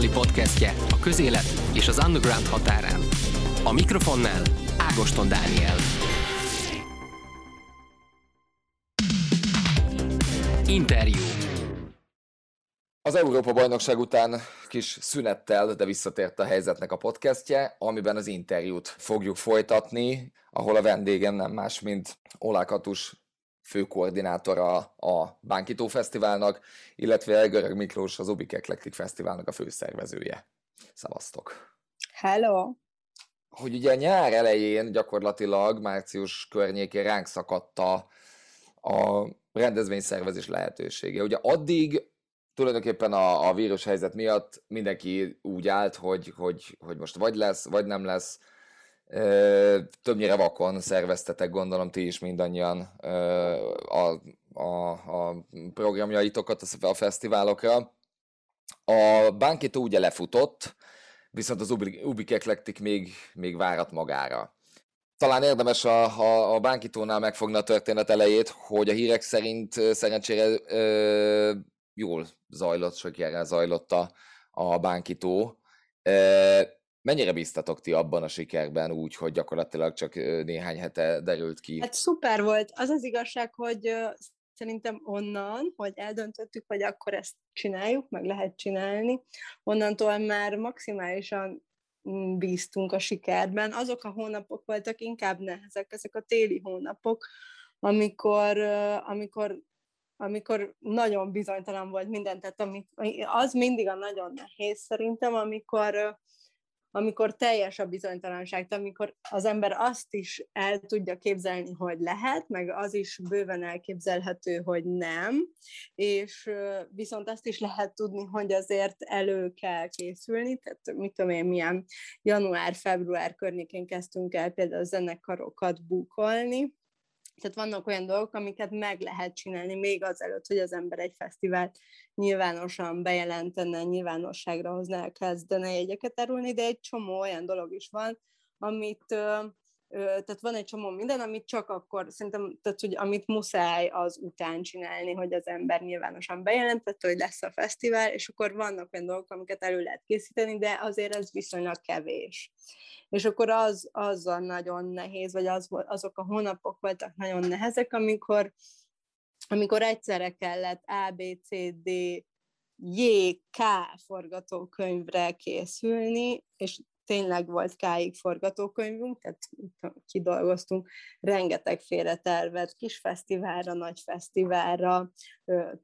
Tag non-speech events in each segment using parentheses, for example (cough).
azonnali podcastje a közélet és az underground határán. A mikrofonnál Ágoston Dániel. Interjú. Az Európa-bajnokság után kis szünettel, de visszatért a helyzetnek a podcastje, amiben az interjút fogjuk folytatni, ahol a vendégem nem más, mint Olá Katus főkoordinátora a Bánkító Fesztiválnak, illetve Görög Miklós az Ubik Eklektik Fesztiválnak a főszervezője. Szavaztok! Hello! Hogy ugye nyár elején gyakorlatilag március környékén ránk szakadta a rendezvényszervezés lehetősége. Ugye addig tulajdonképpen a, a vírus helyzet miatt mindenki úgy állt, hogy, hogy, hogy most vagy lesz, vagy nem lesz, Többnyire vakon szerveztetek, gondolom ti is mindannyian a, a, a programjaitokat a fesztiválokra. A Bankito ugye lefutott, viszont az Ubik Eclectic még, még várat magára. Talán érdemes a, a, a Bánkitónál megfogni a történet elejét, hogy a hírek szerint szerencsére ö, jól zajlott, sikerrel zajlott a, a Bánkitó. Mennyire bíztatok ti abban a sikerben úgy, hogy gyakorlatilag csak néhány hete derült ki? Hát szuper volt. Az az igazság, hogy szerintem onnan, hogy eldöntöttük, hogy akkor ezt csináljuk, meg lehet csinálni, onnantól már maximálisan mm, bíztunk a sikerben. Azok a hónapok voltak inkább nehezek, ezek a téli hónapok, amikor, amikor amikor nagyon bizonytalan volt minden, tehát az mindig a nagyon nehéz szerintem, amikor amikor teljes a bizonytalanság, amikor az ember azt is el tudja képzelni, hogy lehet, meg az is bőven elképzelhető, hogy nem, és viszont azt is lehet tudni, hogy azért elő kell készülni, tehát mit tudom én, milyen január-február környékén kezdtünk el például zenekarokat bukolni, tehát vannak olyan dolgok, amiket meg lehet csinálni még azelőtt, hogy az ember egy fesztivált nyilvánosan bejelentene, nyilvánosságra hozna, elkezdene jegyeket árulni, de egy csomó olyan dolog is van, amit tehát van egy csomó minden, amit csak akkor, szerintem, tehát, hogy amit muszáj az után csinálni, hogy az ember nyilvánosan bejelentette, hogy lesz a fesztivál, és akkor vannak olyan dolgok, amiket elő lehet készíteni, de azért ez viszonylag kevés. És akkor az, azzal nagyon nehéz, vagy az, azok a hónapok voltak nagyon nehezek, amikor, amikor egyszerre kellett A, B, C, D, J, K forgatókönyvre készülni, és tényleg volt K-ig forgatókönyvünk, tehát kidolgoztunk rengeteg tervet, kis fesztiválra, nagy fesztiválra,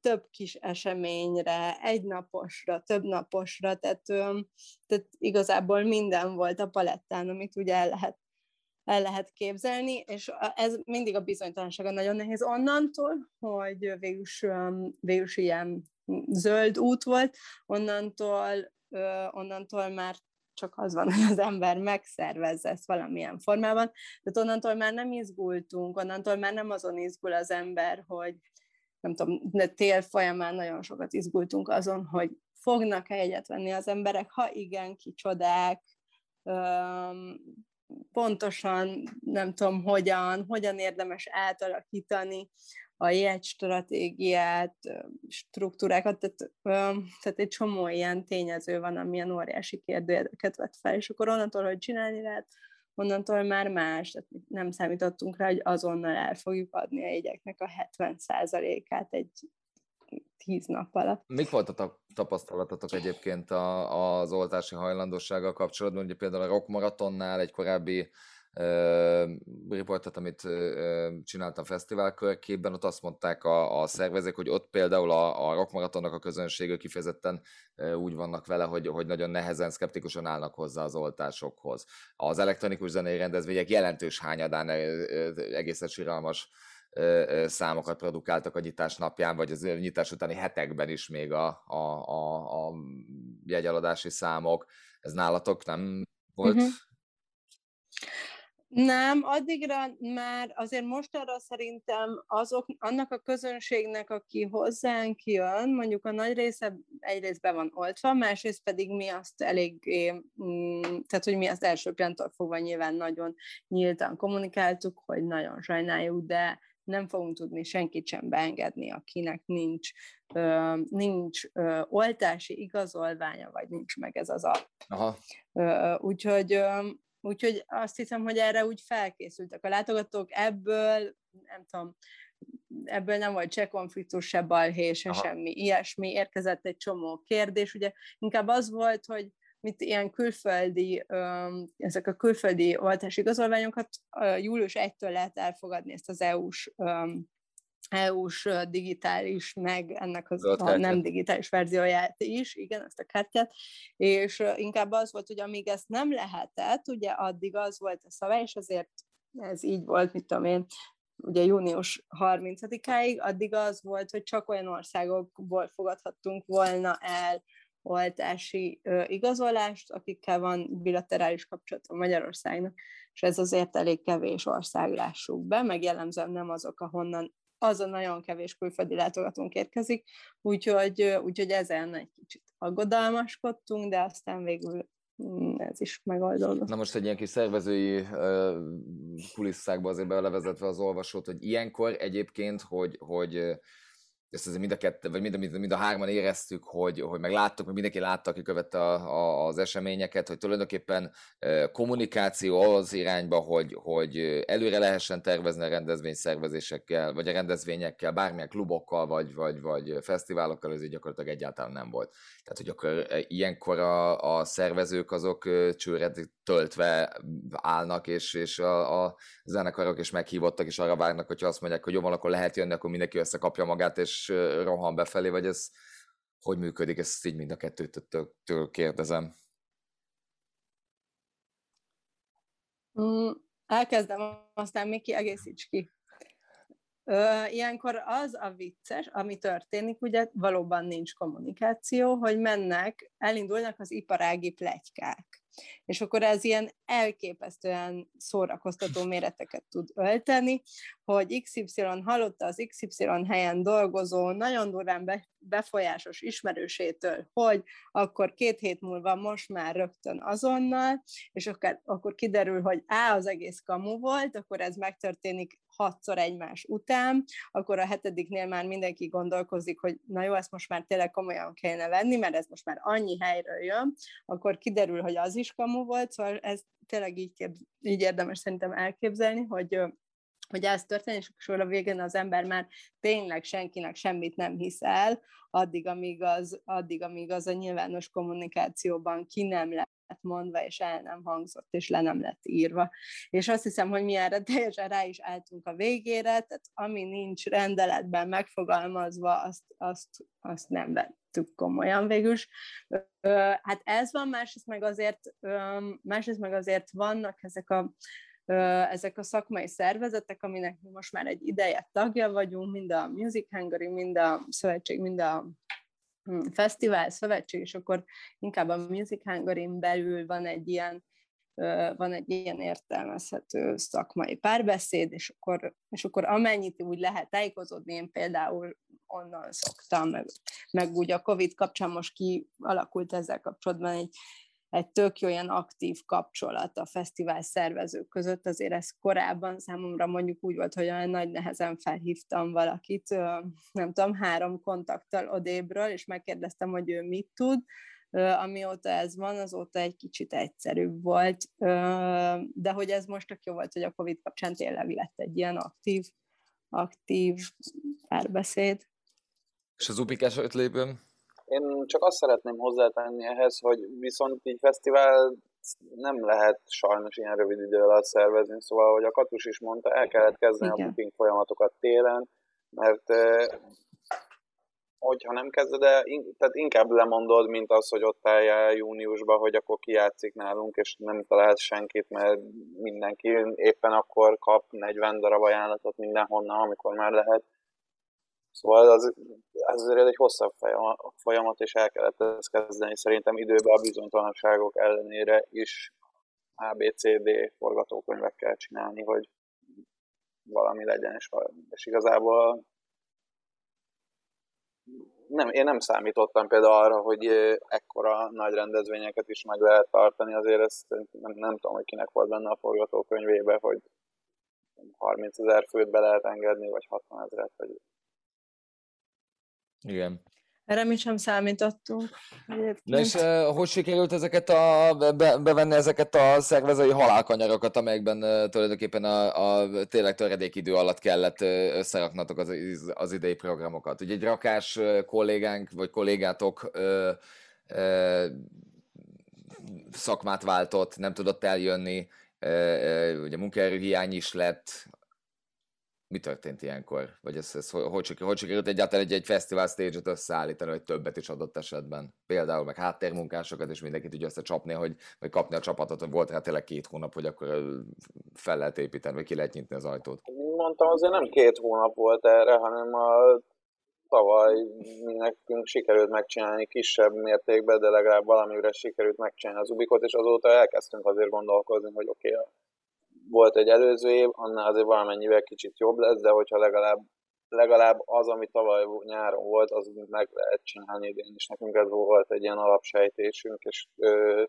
több kis eseményre, egynaposra, több naposra, tehát, tehát igazából minden volt a palettán, amit ugye el lehet el lehet képzelni, és ez mindig a bizonytalansága nagyon nehéz onnantól, hogy végülis, végülis ilyen zöld út volt, onnantól, onnantól már csak az van, hogy az ember megszervezze ezt valamilyen formában, de onnantól már nem izgultunk, onnantól már nem azon izgul az ember, hogy nem tudom, de tél folyamán nagyon sokat izgultunk azon, hogy fognak-e egyet venni az emberek, ha igen, kicsodák, pontosan nem tudom hogyan, hogyan érdemes átalakítani a jegystratégiát, struktúrákat, tehát, tehát egy csomó ilyen tényező van, amilyen óriási kérdőjeket vett fel, és akkor onnantól, hogy csinálni lehet, onnantól már más, tehát nem számítottunk rá, hogy azonnal el fogjuk adni a jegyeknek a 70%-át egy tíz nap alatt. Mik volt a tapasztalatotok egyébként a, az oltási hajlandósággal kapcsolatban? Ugye például a Rock Maratonnál egy korábbi riportot, amit csináltam fesztivál körkében, ott azt mondták a, a szervezők, hogy ott például a, a Rock Maratonnak a közönsége kifejezetten úgy vannak vele, hogy, hogy nagyon nehezen, szkeptikusan állnak hozzá az oltásokhoz. Az elektronikus zenei rendezvények jelentős hányadán egészen síralmas számokat produkáltak a nyitás napján, vagy az nyitás utáni hetekben is még a, a, a, a jegyeladási számok. Ez nálatok nem volt? Uh-huh. Nem, addigra már azért most arra szerintem azok, annak a közönségnek, aki hozzánk jön, mondjuk a nagy része egyrészt be van oltva, másrészt pedig mi azt elég, mm, tehát hogy mi azt első pillanatól fogva nyilván nagyon nyíltan kommunikáltuk, hogy nagyon sajnáljuk, de nem fogunk tudni senkit sem beengedni, akinek nincs, nincs oltási igazolványa, vagy nincs meg ez az app. Aha. Úgyhogy, úgyhogy azt hiszem, hogy erre úgy felkészültek a látogatók. Ebből, nem tudom, ebből nem volt se konfliktus, se balhé, se Aha. semmi ilyesmi. Érkezett egy csomó kérdés. Ugye inkább az volt, hogy mint ilyen külföldi, ezek a külföldi oltási igazolványokat július 1-től lehet elfogadni ezt az EU-s EU-s digitális, meg ennek az a nem digitális verzióját is, igen, ezt a kártyát, és inkább az volt, hogy amíg ezt nem lehetett, ugye addig az volt a szava, és azért ez így volt, mit tudom én, ugye június 30-áig, addig az volt, hogy csak olyan országokból fogadhattunk volna el oltási igazolást, akikkel van bilaterális kapcsolat a Magyarországnak, és ez azért elég kevés ország, lássuk be, meg jellemzően nem azok, ahonnan az a nagyon kevés külföldi látogatónk érkezik, úgyhogy, úgyhogy ezen egy kicsit aggodalmaskodtunk, de aztán végül mm, ez is megoldódott. Na most egy ilyen kis szervezői kulisszákba azért belevezetve az olvasót, hogy ilyenkor egyébként, hogy, hogy ezt azért mind a kettő, vagy mind, mind, mind a hárman éreztük, hogy, hogy meg láttuk, meg mindenki látta, aki követte a, a, az eseményeket, hogy tulajdonképpen kommunikáció az irányba, hogy, hogy előre lehessen tervezni a rendezvényszervezésekkel, vagy a rendezvényekkel, bármilyen klubokkal, vagy, vagy, vagy fesztiválokkal, ez így gyakorlatilag egyáltalán nem volt. Tehát, hogy akkor ilyenkor a, a szervezők azok csőred töltve állnak, és, és a, a zenekarok is meghívottak, és arra várnak, hogyha azt mondják, hogy jó van, akkor lehet jönni, akkor mindenki összekapja magát, és rohan befelé, vagy ez hogy működik, ezt így mind a kettőtől kérdezem. Mm, elkezdem, aztán még kiegészíts ki. Ilyenkor az a vicces, ami történik, ugye valóban nincs kommunikáció, hogy mennek, elindulnak az iparági plegykák és akkor ez ilyen elképesztően szórakoztató (laughs) méreteket tud ölteni, hogy XY hallotta az XY helyen dolgozó, nagyon durván befolyásos ismerősétől, hogy akkor két hét múlva most már rögtön azonnal, és akkor, akkor kiderül, hogy á, az egész kamu volt, akkor ez megtörténik hatszor egymás után, akkor a hetediknél már mindenki gondolkozik, hogy na jó, ezt most már tényleg komolyan kellene venni, mert ez most már annyi helyről jön, akkor kiderül, hogy az is kamu volt, szóval ez tényleg így, képz, így érdemes szerintem elképzelni, hogy hogy ez történik, és akkor a végén az ember már tényleg senkinek semmit nem hisz el, addig, amíg az, addig, amíg az a nyilvános kommunikációban ki nem lett mondva, és el nem hangzott, és le nem lett írva. És azt hiszem, hogy mi erre teljesen rá is álltunk a végére, tehát ami nincs rendeletben megfogalmazva, azt, azt, azt nem vettük komolyan végül Hát ez van, másrészt meg azért, másrészt meg azért vannak ezek a ezek a szakmai szervezetek, aminek mi most már egy ideje tagja vagyunk, mind a Music Hungary, mind a szövetség, mind a hm, fesztivál szövetség, és akkor inkább a Music hungary belül van egy ilyen van egy ilyen értelmezhető szakmai párbeszéd, és akkor, és akkor amennyit úgy lehet tájékozódni, én például onnan szoktam, meg, meg úgy a Covid kapcsán most kialakult ezzel kapcsolatban egy egy tök jó olyan aktív kapcsolat a fesztivál szervezők között, azért ez korábban számomra mondjuk úgy volt, hogy olyan nagy nehezen felhívtam valakit, nem tudom, három kontakttal odébről, és megkérdeztem, hogy ő mit tud, amióta ez van, azóta egy kicsit egyszerűbb volt, de hogy ez most tök jó volt, hogy a Covid kapcsán tényleg lett egy ilyen aktív, aktív párbeszéd. És az upikás ötléből én csak azt szeretném hozzátenni ehhez, hogy viszont így fesztivál nem lehet sajnos ilyen rövid idő alatt szervezni, szóval, hogy a Katus is mondta, el kellett kezdeni Igen. a booking folyamatokat télen, mert hogyha nem kezded el, tehát inkább lemondod, mint az, hogy ott álljál júniusban, hogy akkor kijátszik nálunk, és nem találsz senkit, mert mindenki éppen akkor kap 40 darab ajánlatot mindenhonnan, amikor már lehet. Szóval az, ez azért egy hosszabb folyamat, és el kellett ezt kezdeni szerintem időben a bizonytalanságok ellenére is ABCD forgatókönyvekkel csinálni, hogy valami legyen, és, és igazából nem, én nem számítottam például arra, hogy ekkora nagy rendezvényeket is meg lehet tartani, azért ezt nem, nem tudom, hogy kinek volt benne a forgatókönyvébe, hogy 30 ezer főt be lehet engedni, vagy 60 ezeret, vagy Igen. Erre mi sem számítottunk. Na és uh, hogy sikerült ezeket a, be, bevenni ezeket a szervezői halálkanyarokat, amelyekben uh, tulajdonképpen a, a tényleg töredék idő alatt kellett uh, összeraknatok az, az idei programokat? Ugye egy rakás uh, kollégánk, vagy kollégátok uh, uh, szakmát váltott, nem tudott eljönni, ugye munkaerőhiány is lett, mi történt ilyenkor? Vagy ez, ez hogy, hogy sikerült egyáltalán egy, egy fesztivál stage-et összeállítani, vagy többet is adott esetben? Például meg háttérmunkásokat, és mindenkit úgy összecsapni, hogy, vagy kapni a csapatot, hogy volt rá tényleg két hónap, hogy akkor fel lehet építeni, vagy ki lehet nyitni az ajtót. Mondtam, azért nem két hónap volt erre, hanem a tavaly nekünk sikerült megcsinálni kisebb mértékben, de legalább valamire sikerült megcsinálni az Ubikot, és azóta elkezdtünk azért gondolkozni, hogy oké, okay, volt egy előző év, annál azért valamennyivel kicsit jobb lesz, de hogyha legalább, legalább az, ami tavaly nyáron volt, az meg lehet csinálni idén is. Nekünk ez volt egy ilyen alapsejtésünk, és ö,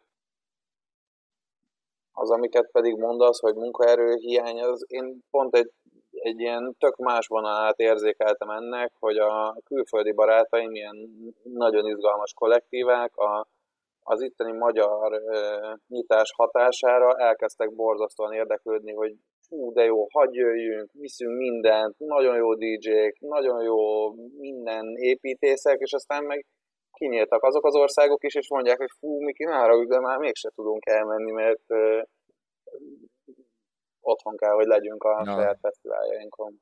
az, amiket pedig mondasz, hogy munkaerő hiány, az én pont egy, egy ilyen tök más vonalát érzékeltem ennek, hogy a külföldi barátaim ilyen nagyon izgalmas kollektívák, a, az itteni magyar nyitás hatására elkezdtek borzasztóan érdeklődni, hogy fú, de jó, hagyj jöjjünk, viszünk mindent, nagyon jó DJ-k, nagyon jó minden építészek, és aztán meg kinyíltak azok az országok is, és mondják, hogy fú, Miki, már de már mégse tudunk elmenni, mert uh, otthon kell, hogy legyünk a ja. saját fesztiváljainkon.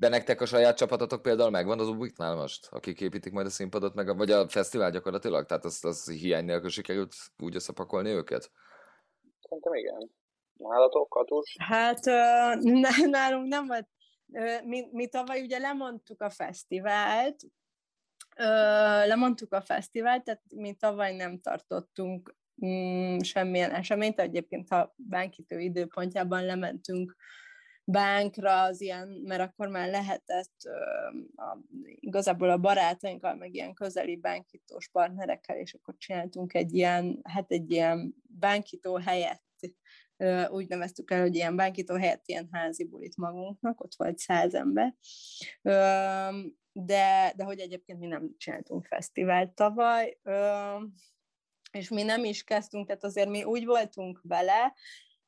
De nektek a saját csapatotok például megvan az Ubiknál most, akik építik majd a színpadot, meg a, vagy a fesztivál gyakorlatilag? Tehát az, az hiány nélkül sikerült úgy összepakolni őket? Szerintem igen. Nálatok, Katus? Hát nálunk nem volt. Mi, mi tavaly ugye lemondtuk a fesztivált, lemondtuk a fesztivált, tehát mi tavaly nem tartottunk mm, semmilyen eseményt, egyébként ha bánkítő időpontjában lementünk bánkra, az ilyen, mert akkor már lehetett a, igazából a barátainkkal, meg ilyen közeli bánkítós partnerekkel, és akkor csináltunk egy ilyen, hát egy ilyen bánkító helyett, úgy neveztük el, hogy ilyen bánkító helyett ilyen házi bulit magunknak, ott volt száz ember. De, de hogy egyébként mi nem csináltunk fesztivált tavaly, és mi nem is kezdtünk, tehát azért mi úgy voltunk vele,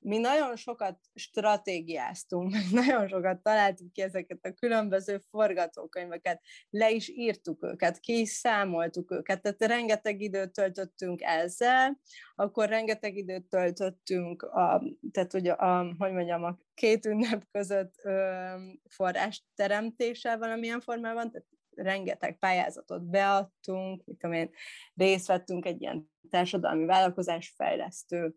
mi nagyon sokat stratégiáztunk, (laughs) nagyon sokat találtuk ki ezeket a különböző forgatókönyveket, le is írtuk őket, ki is számoltuk őket, tehát rengeteg időt töltöttünk ezzel, akkor rengeteg időt töltöttünk, a, tehát ugye, a, hogy mondjam, a két ünnep között ö, forrás teremtéssel valamilyen formában, tehát rengeteg pályázatot beadtunk, mit részt vettünk egy ilyen társadalmi vállalkozásfejlesztő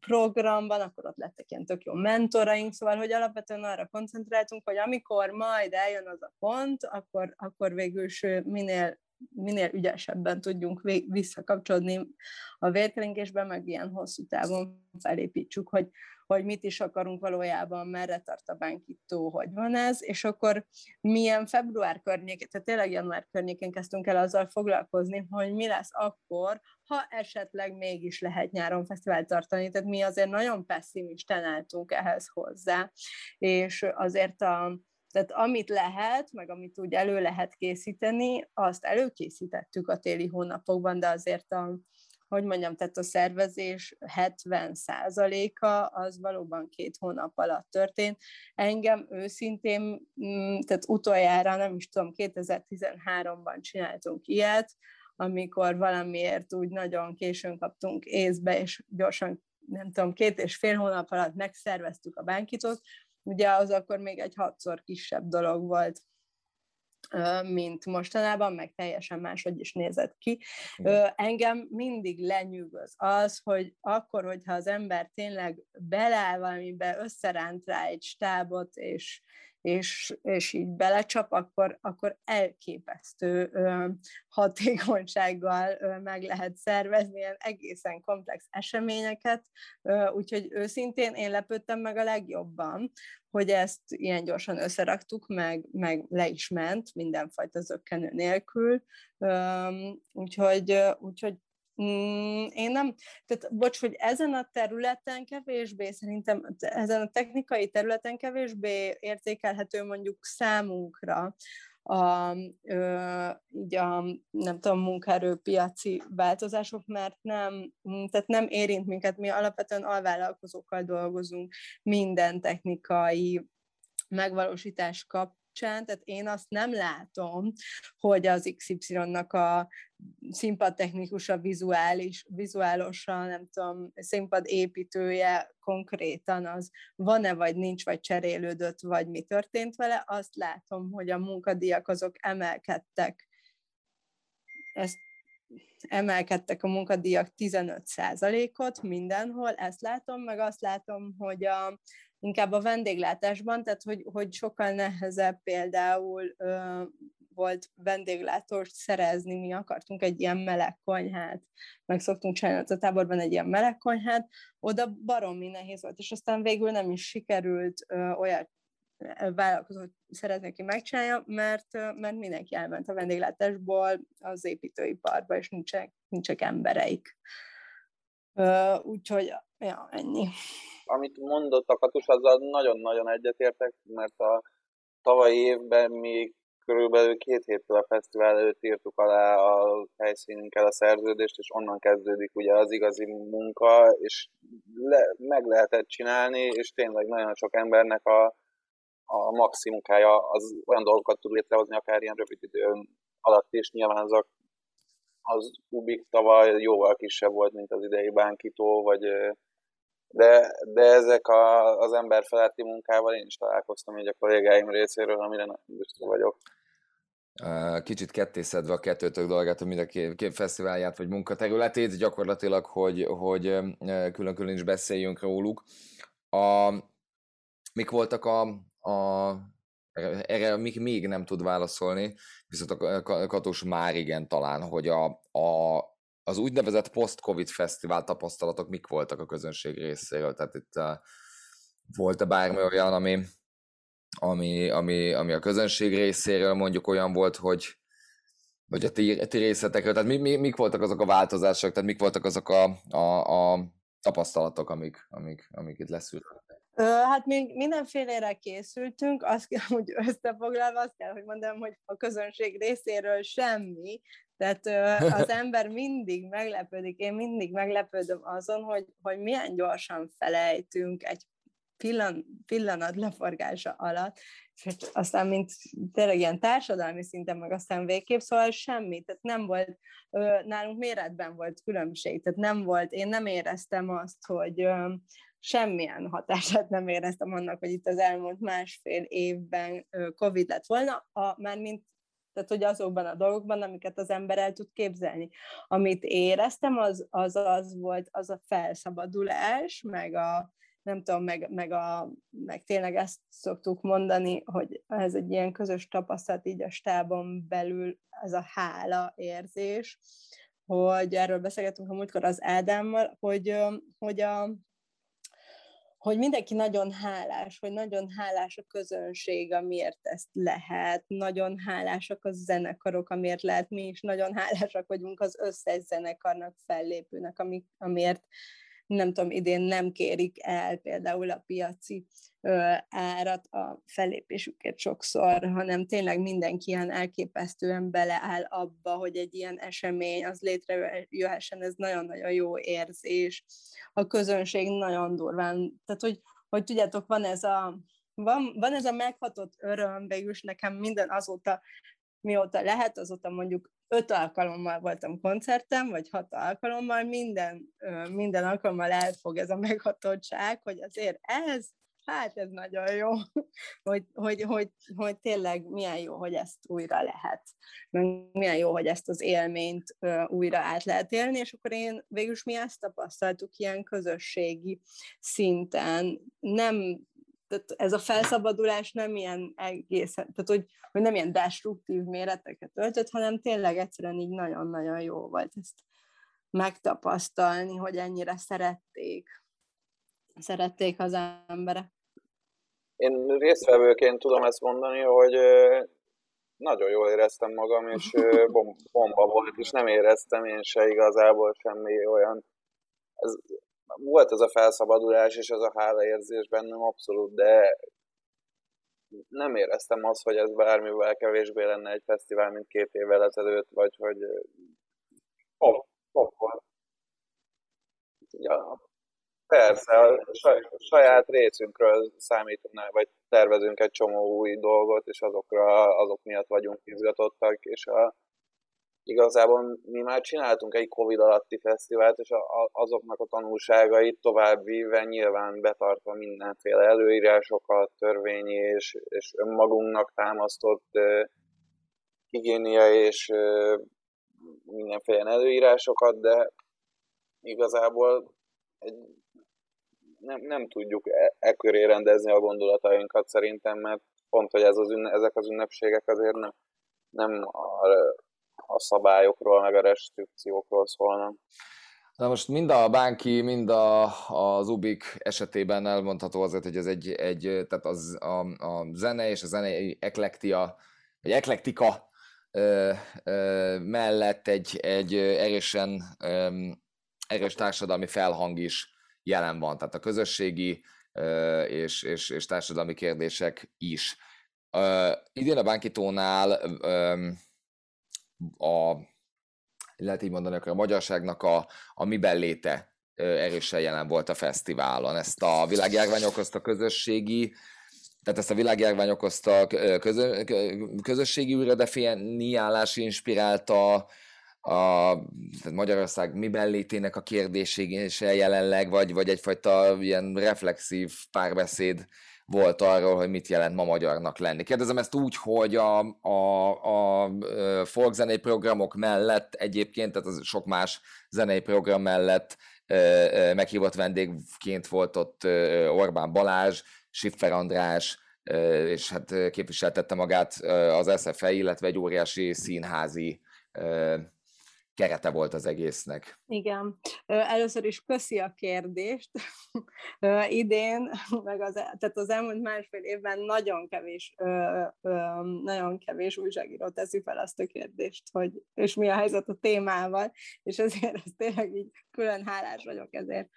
programban, akkor ott lettek ilyen tök jó mentoraink, szóval, hogy alapvetően arra koncentráltunk, hogy amikor majd eljön az a pont, akkor, akkor végül minél minél ügyesebben tudjunk visszakapcsolódni a vérkeringésben, meg ilyen hosszú távon felépítsük, hogy, hogy mit is akarunk valójában, merre tart a bánkító, hogy van ez, és akkor milyen február környékén, tehát tényleg január környékén kezdtünk el azzal foglalkozni, hogy mi lesz akkor, ha esetleg mégis lehet nyáron fesztivál tartani, tehát mi azért nagyon pessimisten álltunk ehhez hozzá, és azért a, tehát amit lehet, meg amit úgy elő lehet készíteni, azt előkészítettük a téli hónapokban, de azért a, hogy mondjam, tehát a szervezés 70%-a az valóban két hónap alatt történt. Engem őszintén, mm, tehát utoljára, nem is tudom, 2013-ban csináltunk ilyet, amikor valamiért úgy nagyon későn kaptunk észbe, és gyorsan, nem tudom, két és fél hónap alatt megszerveztük a bánkitot, ugye az akkor még egy hatszor kisebb dolog volt, mint mostanában, meg teljesen máshogy is nézett ki. Igen. Engem mindig lenyűgöz az, hogy akkor, hogyha az ember tényleg beleáll valamibe, összeránt rá egy stábot, és, és, és így belecsap, akkor, akkor elképesztő ö, hatékonysággal ö, meg lehet szervezni ilyen egészen komplex eseményeket, ö, úgyhogy őszintén én lepődtem meg a legjobban, hogy ezt ilyen gyorsan összeraktuk, meg, meg le is ment mindenfajta zöggenő nélkül, ö, úgyhogy, úgyhogy én nem, tehát bocs, hogy ezen a területen kevésbé, szerintem ezen a technikai területen kevésbé értékelhető mondjuk számunkra a, ö, így a, nem tudom, munkaerőpiaci változások, mert nem, tehát nem érint minket, mi alapvetően alvállalkozókkal dolgozunk minden technikai megvalósítás kap, kapcsán, tehát én azt nem látom, hogy az XY-nak a színpadtechnikusa, vizuális, vizuálosan, nem tudom, színpad építője konkrétan az van-e, vagy nincs, vagy cserélődött, vagy mi történt vele, azt látom, hogy a munkadíjak azok emelkedtek. Ezt emelkedtek a munkadíjak 15%-ot mindenhol, ezt látom, meg azt látom, hogy a, inkább a vendéglátásban, tehát hogy, hogy sokkal nehezebb például ö, volt vendéglátóst szerezni, mi akartunk egy ilyen meleg konyhát, meg szoktunk csinálni a táborban egy ilyen meleg konyhát, oda baromi nehéz volt, és aztán végül nem is sikerült ö, olyan vállalkozót szeretnék ki megcsinálja, mert, mert mindenki elment a vendéglátásból az építőiparba, és nincsenek, nincsenek embereik. Úgyhogy, ja, ennyi amit mondott a Katus, azzal nagyon-nagyon egyetértek, mert a tavalyi évben még körülbelül két héttel a fesztivál előtt írtuk alá a helyszínünkkel a szerződést, és onnan kezdődik ugye az igazi munka, és le, meg lehetett csinálni, és tényleg nagyon sok embernek a, a maximunkája az olyan dolgokat tud létrehozni, akár ilyen rövid idő alatt is. Nyilván az, a, az Ubik tavaly jóval kisebb volt, mint az idei bánkító, vagy de, de ezek a, az ember feletti munkával én is találkoztam így a kollégáim részéről, amire nagyon büszke vagyok. Kicsit kettészedve a kettőtök dolgát, mind a két fesztiválját vagy munkaterületét, gyakorlatilag, hogy, hogy külön-külön is beszéljünk róluk. A, mik voltak a, a erre még, még nem tud válaszolni, viszont a Katus már igen talán, hogy a, a, az úgynevezett post-covid fesztivál tapasztalatok mik voltak a közönség részéről? Tehát itt uh, volt-e bármi olyan, ami, ami, ami, ami a közönség részéről mondjuk olyan volt, hogy vagy a ti, ti részletekről, tehát mi, mi, mik voltak azok a változások, tehát mik voltak azok a, a, a tapasztalatok, amik, amik, amik itt leszűrtek? Hát még mindenfélére készültünk, azt kell, (laughs) hogy összefoglalva azt kell, hogy mondjam, hogy a közönség részéről semmi, tehát az (laughs) ember mindig meglepődik, én mindig meglepődöm azon, hogy, hogy milyen gyorsan felejtünk egy pillan, pillanat leforgása alatt, és aztán mint tényleg ilyen társadalmi szinten, meg aztán végképp, szóval semmi, tehát nem volt, nálunk méretben volt különbség, tehát nem volt, én nem éreztem azt, hogy semmilyen hatását nem éreztem annak, hogy itt az elmúlt másfél évben Covid lett volna, a, már mint tehát, hogy azokban a dolgokban, amiket az ember el tud képzelni. Amit éreztem, az az, az volt az a felszabadulás, meg a, nem tudom, meg, meg, a, meg tényleg ezt szoktuk mondani, hogy ez egy ilyen közös tapasztalat így a stábon belül, ez a hála érzés, hogy erről beszélgetünk a múltkor az Ádámmal, hogy, hogy a, hogy mindenki nagyon hálás, hogy nagyon hálás a közönség, amiért ezt lehet, nagyon hálásak a zenekarok, amiért lehet, mi is nagyon hálásak vagyunk az összes zenekarnak, fellépőnek, amiért nem tudom, idén nem kérik el például a piaci ö, árat a fellépésüket sokszor, hanem tényleg mindenki ilyen elképesztően beleáll abba, hogy egy ilyen esemény az létrejöhessen, ez nagyon-nagyon jó érzés. A közönség nagyon durván, tehát hogy, hogy tudjátok, van ez a van, van ez a meghatott öröm, végülis nekem minden azóta, mióta lehet, azóta mondjuk öt alkalommal voltam koncertem, vagy hat alkalommal, minden, minden alkalommal elfog ez a meghatottság, hogy azért ez, hát ez nagyon jó, (laughs) hogy, hogy, hogy, hogy tényleg milyen jó, hogy ezt újra lehet, milyen jó, hogy ezt az élményt újra át lehet élni, és akkor én végülis mi ezt tapasztaltuk ilyen közösségi szinten, nem tehát ez a felszabadulás nem ilyen egészen, tehát hogy, hogy nem ilyen destruktív méreteket öltött, hanem tényleg egyszerűen így nagyon-nagyon jó volt ezt megtapasztalni, hogy ennyire szerették, szerették az emberek. Én résztvevőként tudom ezt mondani, hogy nagyon jól éreztem magam, és (laughs) bomba volt, és nem éreztem én se igazából semmi olyan. Ez, volt ez a felszabadulás, és ez a hálaérzés bennem abszolút, de nem éreztem azt, hogy ez bármivel kevésbé lenne egy fesztivál, mint két évvel ezelőtt, vagy hogy pop, pop volt. Ja, persze, a saját részünkről számítunk, vagy tervezünk egy csomó új dolgot, és azokra, azok miatt vagyunk izgatottak, és a, igazából mi már csináltunk egy Covid alatti fesztivált, és a, a, azoknak a tanulságait tovább víve, nyilván betartva mindenféle előírásokat, törvényi és, és önmagunknak támasztott uh, higiénia és uh, mindenféle előírásokat, de igazából egy, nem, nem tudjuk e, e köré rendezni a gondolatainkat szerintem, mert pont, hogy ez az ünne, ezek az ünnepségek azért nem, nem a, a szabályokról, meg a restrikciókról szólnak. Na most mind a Bánki, mind a, az Ubik esetében elmondható azért, hogy ez egy, egy tehát az, a, a zene és a zenei eklektia, vagy eklektika ö, ö, mellett egy, egy erősen ö, erős társadalmi felhang is jelen van, tehát a közösségi ö, és, és, és társadalmi kérdések is. Ö, idén a Bánkitónál ö, a, lehet így mondani, akkor a magyarságnak a, a miben léte erősen jelen volt a fesztiválon. Ezt a világjárvány okozta közösségi, tehát ezt a világjárvány okozta közö, közösségi újradefiniálás inspirálta, a tehát Magyarország miben létének a kérdésése jelenleg, vagy, vagy egyfajta ilyen reflexív párbeszéd volt arról, hogy mit jelent ma magyarnak lenni. Kérdezem ezt úgy, hogy a, a, a folkzenei programok mellett egyébként, tehát az sok más zenei program mellett meghívott vendégként volt ott Orbán Balázs, Siffer András, és hát képviseltette magát az SFE, illetve egy óriási színházi kerete volt az egésznek. Igen. Először is köszi a kérdést. (laughs) Idén, meg az, tehát az elmúlt másfél évben nagyon kevés, nagyon kevés újságíró teszi fel azt a kérdést, hogy és mi a helyzet a témával, és ezért ez tényleg így külön hálás vagyok ezért.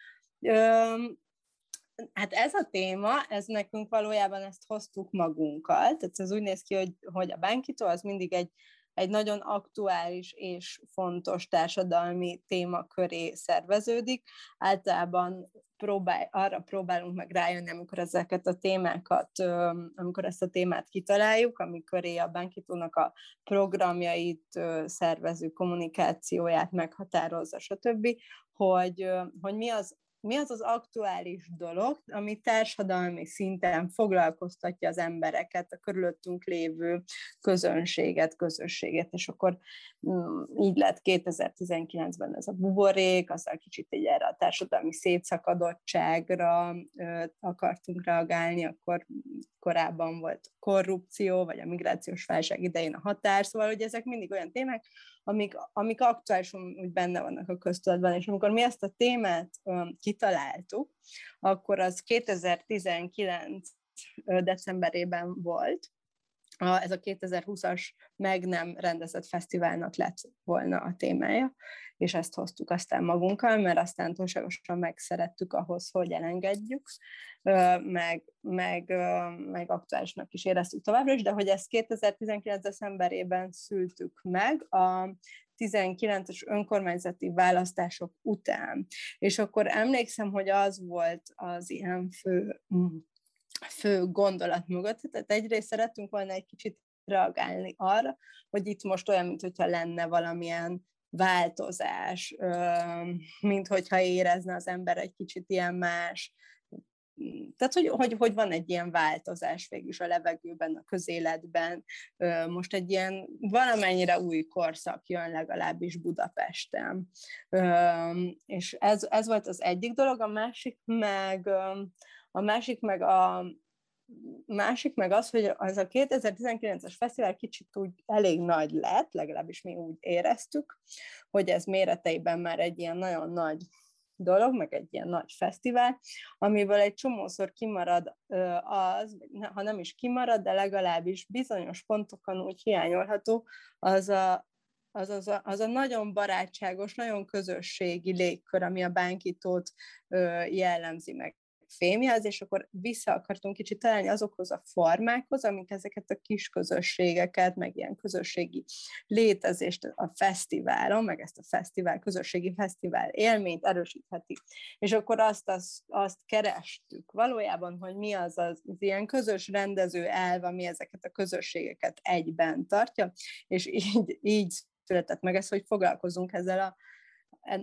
Hát ez a téma, ez nekünk valójában ezt hoztuk magunkkal, tehát ez úgy néz ki, hogy, hogy a Bankito az mindig egy egy nagyon aktuális és fontos társadalmi téma köré szerveződik. Általában próbál, arra próbálunk meg rájönni, amikor ezeket a témákat, amikor ezt a témát kitaláljuk, amikor a Bankitónak a programjait szervező kommunikációját meghatározza, stb., hogy, hogy mi az mi az az aktuális dolog, ami társadalmi szinten foglalkoztatja az embereket, a körülöttünk lévő közönséget, közösséget, és akkor mm, így lett 2019-ben ez a buborék, azzal kicsit egy erre a társadalmi szétszakadottságra akartunk reagálni, akkor korábban volt korrupció, vagy a migrációs válság idején a határ, szóval hogy ezek mindig olyan témák, amik, amik aktuálisan úgy benne vannak a köztudatban, és amikor mi ezt a témát kitaláltuk, akkor az 2019 decemberében volt, a, ez a 2020-as meg nem rendezett fesztiválnak lett volna a témája, és ezt hoztuk aztán magunkkal, mert aztán túlságosan megszerettük ahhoz, hogy elengedjük, meg, meg, meg aktuálisnak is éreztük továbbra is, de hogy ezt 2019. decemberében szültük meg, a 19-es önkormányzati választások után. És akkor emlékszem, hogy az volt az ilyen fő fő gondolat mögött. Tehát egyrészt szerettünk volna egy kicsit reagálni arra, hogy itt most olyan, mintha lenne valamilyen változás, mint hogyha érezne az ember egy kicsit ilyen más, tehát, hogy, hogy, hogy van egy ilyen változás végül is a levegőben, a közéletben. Most egy ilyen valamennyire új korszak jön legalábbis Budapesten. És ez, ez volt az egyik dolog, a másik meg, a másik meg a, másik meg az, hogy az a 2019-es fesztivál kicsit úgy elég nagy lett, legalábbis mi úgy éreztük, hogy ez méreteiben már egy ilyen nagyon nagy dolog, meg egy ilyen nagy fesztivál, amiből egy csomószor kimarad az, ha nem is kimarad, de legalábbis bizonyos pontokon úgy hiányolható, az a, az, az, a, az a nagyon barátságos, nagyon közösségi légkör, ami a bánkítót jellemzi meg fémjelz, és akkor vissza akartunk kicsit találni azokhoz a formákhoz, amik ezeket a kis közösségeket, meg ilyen közösségi létezést a fesztiválon, meg ezt a fesztivál, közösségi fesztivál élményt erősítheti. És akkor azt, azt, azt kerestük valójában, hogy mi az az, az ilyen közös rendező elv, ami ezeket a közösségeket egyben tartja, és így, így született meg ez, hogy foglalkozunk ezzel a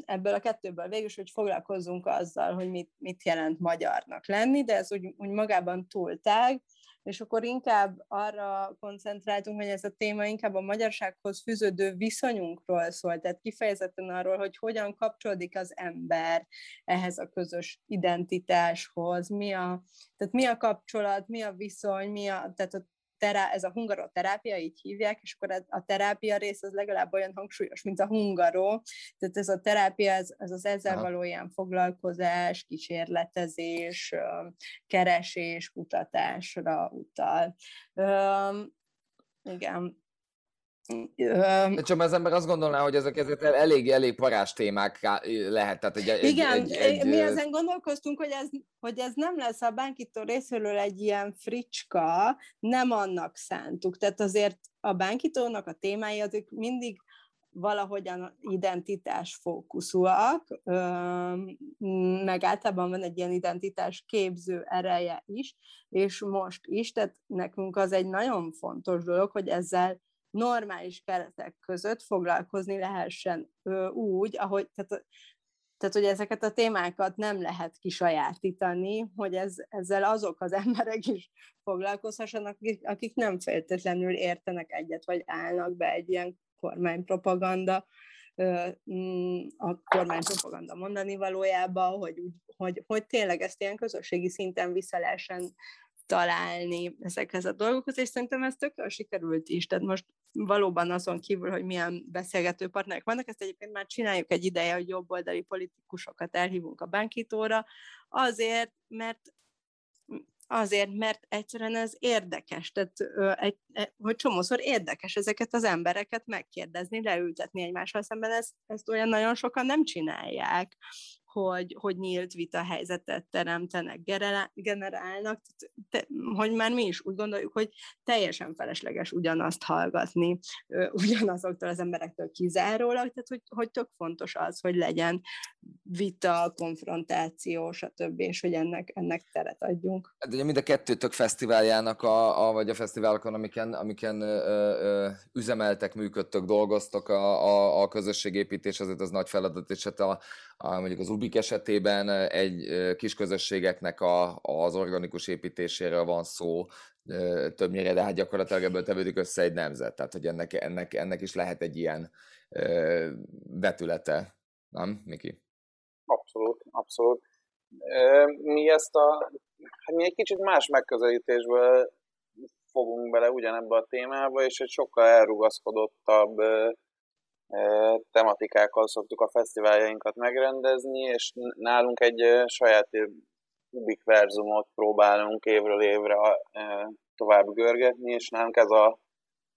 ebből a kettőből végül hogy foglalkozzunk azzal, hogy mit, mit jelent magyarnak lenni, de ez úgy, úgy magában túl tág, és akkor inkább arra koncentráltunk, hogy ez a téma inkább a magyarsághoz fűződő viszonyunkról szól, tehát kifejezetten arról, hogy hogyan kapcsolódik az ember ehhez a közös identitáshoz, mi a, tehát mi a kapcsolat, mi a viszony, mi a, tehát a terá, ez a hungaroterápia, így hívják, és akkor a terápia rész az legalább olyan hangsúlyos, mint a hungaró, tehát ez a terápia, ez, ez az ezzel való ilyen foglalkozás, kísérletezés, keresés, kutatásra utal. Igen, csak az ember azt gondolná, hogy ezek, ezek elég, elég parás témák lehet. Tehát egy, Igen, egy, egy, mi ezen gondolkoztunk, hogy ez, hogy ez nem lesz a bánkító részéről egy ilyen fricska, nem annak szántuk. Tehát azért a bánkítónak a témái azok mindig valahogyan identitás fókuszúak, meg általában van egy ilyen identitás képző ereje is, és most is, tehát nekünk az egy nagyon fontos dolog, hogy ezzel normális keretek között foglalkozni lehessen úgy, ahogy, tehát, tehát hogy ezeket a témákat nem lehet kisajátítani, hogy ez, ezzel azok az (laughs) emberek is foglalkozhassanak, akik, akik nem feltétlenül értenek egyet, vagy állnak be egy ilyen kormánypropaganda mm, a kormánypropaganda mondani valójában, hogy, hogy, hogy tényleg ezt ilyen közösségi szinten vissza lehessen találni ezekhez a dolgokhoz, és szerintem ez tökéletesen sikerült is. Tehát most valóban azon kívül, hogy milyen beszélgető partnerek vannak, ezt egyébként már csináljuk egy ideje, hogy jobboldali politikusokat elhívunk a bánkítóra, azért, mert Azért, mert egyszerűen ez érdekes, tehát egy, e, hogy csomószor érdekes ezeket az embereket megkérdezni, leültetni egymással szemben, ezt, ezt olyan nagyon sokan nem csinálják hogy, hogy nyílt vita helyzetet teremtenek, generálnak, te, hogy már mi is úgy gondoljuk, hogy teljesen felesleges ugyanazt hallgatni (laughs) ugyanazoktól az emberektől kizárólag, tehát hogy, hogy tök fontos az, hogy legyen vita, konfrontáció, stb., és hogy ennek, ennek teret adjunk. Hát ugye mind a kettő tök fesztiváljának, a, a, vagy a fesztiválokon, amiken, amiken ö, ö, üzemeltek, működtök, dolgoztok, a, a, a közösségépítés azért az nagy feladat, és hát a, a, mondjuk az Ubik esetében egy kis közösségeknek a, az organikus építéséről van szó, többnyire, de hát gyakorlatilag ebből tevődik össze egy nemzet, tehát hogy ennek, ennek, ennek is lehet egy ilyen vetülete, nem, Miki? Abszolút, abszolút. Mi ezt a, hát mi egy kicsit más megközelítésből fogunk bele ugyanebbe a témába, és egy sokkal elrugaszkodottabb tematikákkal szoktuk a fesztiváljainkat megrendezni, és nálunk egy saját Ubik verzumot próbálunk évről évre tovább görgetni, és nálunk ez a,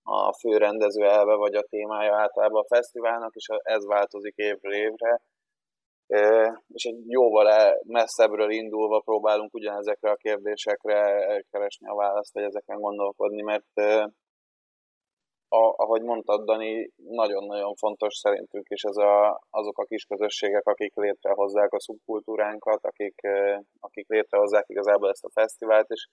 a fő rendező elve, vagy a témája általában a fesztiválnak, és ez változik évről évre, és egy jóval messzebbről indulva próbálunk ugyanezekre a kérdésekre keresni a választ, vagy ezeken gondolkodni, mert a, ahogy mondtad, Dani, nagyon-nagyon fontos szerintünk is ez a, azok a kis közösségek, akik létrehozzák a szubkultúránkat, akik, akik létrehozzák igazából ezt a fesztivált, és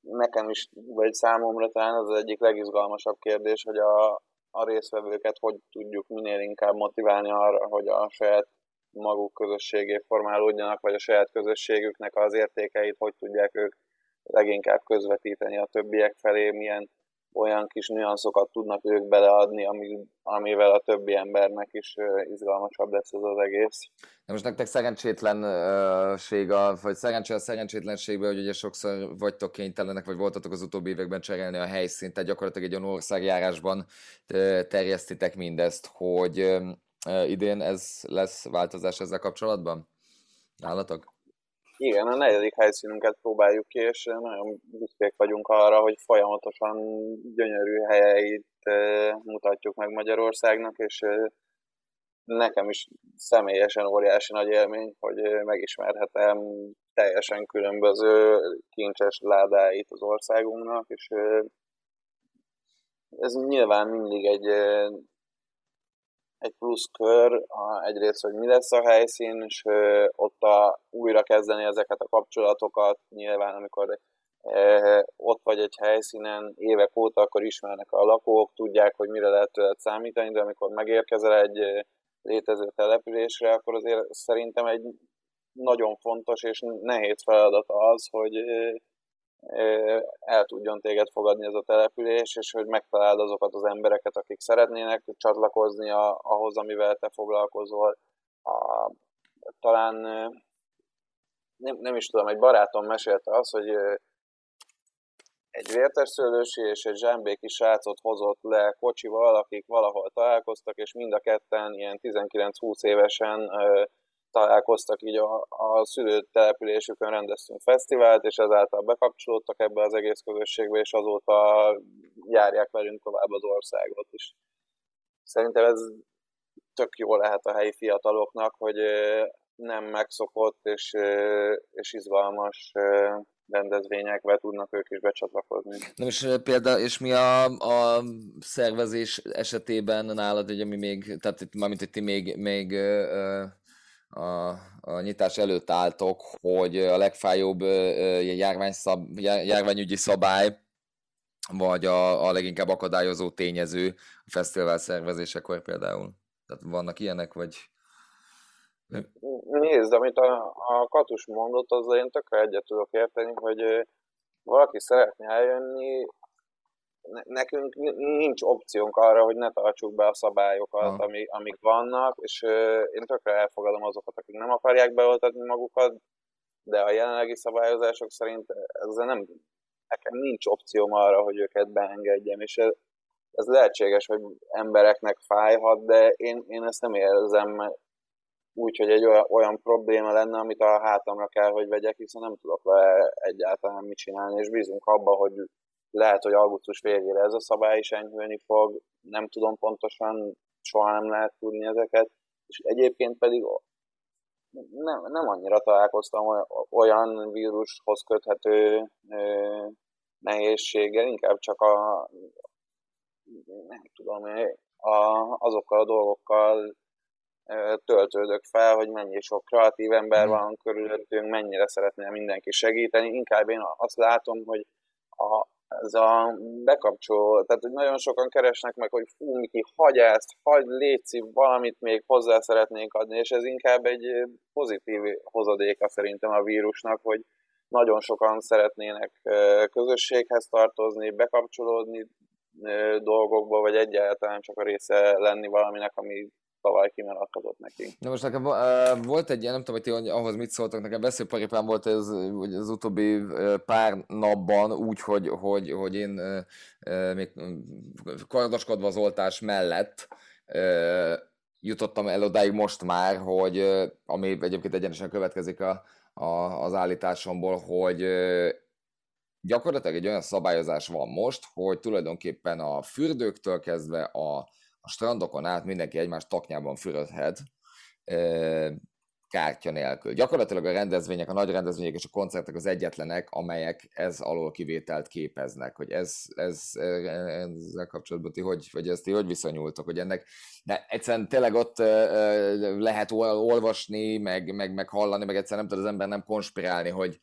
nekem is, vagy számomra talán az, az egyik legizgalmasabb kérdés, hogy a, a részvevőket hogy tudjuk minél inkább motiválni arra, hogy a saját maguk közösségé formálódjanak, vagy a saját közösségüknek az értékeit hogy tudják ők leginkább közvetíteni a többiek felé, milyen olyan kis nüanszokat tudnak ők beleadni, ami, amivel a többi embernek is izgalmasabb lesz ez az egész. De most nektek szerencsétlenség, vagy szerencsé a szerencsétlenségben, hogy ugye sokszor vagytok kénytelenek, vagy voltatok az utóbbi években cserélni a helyszínt, tehát gyakorlatilag egy olyan országjárásban terjesztitek mindezt, hogy idén ez lesz változás ezzel kapcsolatban? Nálatok? Igen, a negyedik helyszínünket próbáljuk ki, és nagyon büszkék vagyunk arra, hogy folyamatosan gyönyörű helyeit mutatjuk meg Magyarországnak, és nekem is személyesen óriási nagy élmény, hogy megismerhetem teljesen különböző kincses ládáit az országunknak, és ez nyilván mindig egy, egy pluszkör, egyrészt, hogy mi lesz a helyszín, és ott a, újra kezdeni ezeket a kapcsolatokat, nyilván amikor ott vagy egy helyszínen évek óta, akkor ismernek a lakók, tudják, hogy mire lehet tőled számítani, de amikor megérkezel egy létező településre, akkor azért szerintem egy nagyon fontos és nehéz feladat az, hogy el tudjon téged fogadni ez a település, és hogy megtaláld azokat az embereket, akik szeretnének csatlakozni a, ahhoz, amivel te foglalkozol. A, talán nem, nem is tudom, egy barátom mesélte azt, hogy egy vértesszőlősi és egy zsámbéki srácot hozott le kocsival, akik valahol találkoztak, és mind a ketten ilyen 19-20 évesen találkoztak, így a, a szülőtelepülésükön rendeztünk fesztivált, és ezáltal bekapcsolódtak ebbe az egész közösségbe, és azóta járják velünk tovább az országot is. Szerintem ez tök jó lehet a helyi fiataloknak, hogy nem megszokott és, és izgalmas rendezvényekbe tudnak ők is becsatlakozni. Na és például, és mi a, a szervezés esetében nálad, hogy ami még, tehát itt, mármint, ti még, még a, a nyitás előtt álltok, hogy a legfájóbb járványszab, járványügyi szabály, vagy a, a leginkább akadályozó tényező a fesztivál szervezésekor például? Tehát vannak ilyenek, vagy... Nézd, amit a, a Katus mondott, azzal én tökre egyet tudok érteni, hogy valaki szeretne eljönni, nekünk nincs opciónk arra, hogy ne tartsuk be a szabályokat, ami, amik vannak, és én tökre elfogadom azokat, akik nem akarják beoltatni magukat, de a jelenlegi szabályozások szerint ezzel nem, nekem nincs opcióm arra, hogy őket beengedjem, és ez, ez lehetséges, hogy embereknek fájhat, de én, én ezt nem érzem úgy, hogy egy olyan, olyan probléma lenne, amit a hátamra kell, hogy vegyek, hiszen nem tudok vele egyáltalán mit csinálni, és bízunk abba, hogy lehet, hogy augusztus végére ez a szabály is enyhülni fog, nem tudom pontosan, soha nem lehet tudni ezeket, és egyébként pedig nem, nem annyira találkoztam olyan vírushoz köthető ö, nehézséggel, inkább csak a nem tudom, a, azokkal a dolgokkal töltődök fel, hogy mennyi sok kreatív ember hmm. van körülöttünk, mennyire szeretne mindenki segíteni. Inkább én azt látom, hogy a, ez a bekapcsoló, tehát hogy nagyon sokan keresnek meg, hogy fú, Miki, hagy ezt, hagy, létszi, valamit még hozzá szeretnénk adni, és ez inkább egy pozitív hozadéka szerintem a vírusnak, hogy nagyon sokan szeretnének közösséghez tartozni, bekapcsolódni dolgokba, vagy egyáltalán csak a része lenni valaminek, ami tavaly kimaradhatott neki. Na most nekem uh, volt egy nem tudom, hogy ti ahhoz mit szóltak, nekem veszőparipám volt ez az utóbbi pár napban úgy, hogy, hogy, hogy én uh, még kardoskodva az oltás mellett uh, jutottam el odáig most már, hogy ami egyébként egyenesen következik a, a, az állításomból, hogy gyakorlatilag egy olyan szabályozás van most, hogy tulajdonképpen a fürdőktől kezdve a a strandokon át mindenki egymás taknyában fürödhet, kártya nélkül. Gyakorlatilag a rendezvények, a nagy rendezvények és a koncertek az egyetlenek, amelyek ez alól kivételt képeznek, hogy ez, ez, ezzel kapcsolatban ti hogy, vagy ezt ti hogy viszonyultok, hogy ennek, de egyszerűen tényleg ott lehet olvasni, meg, meg, meg hallani, meg egyszerűen nem tud az ember nem konspirálni, hogy,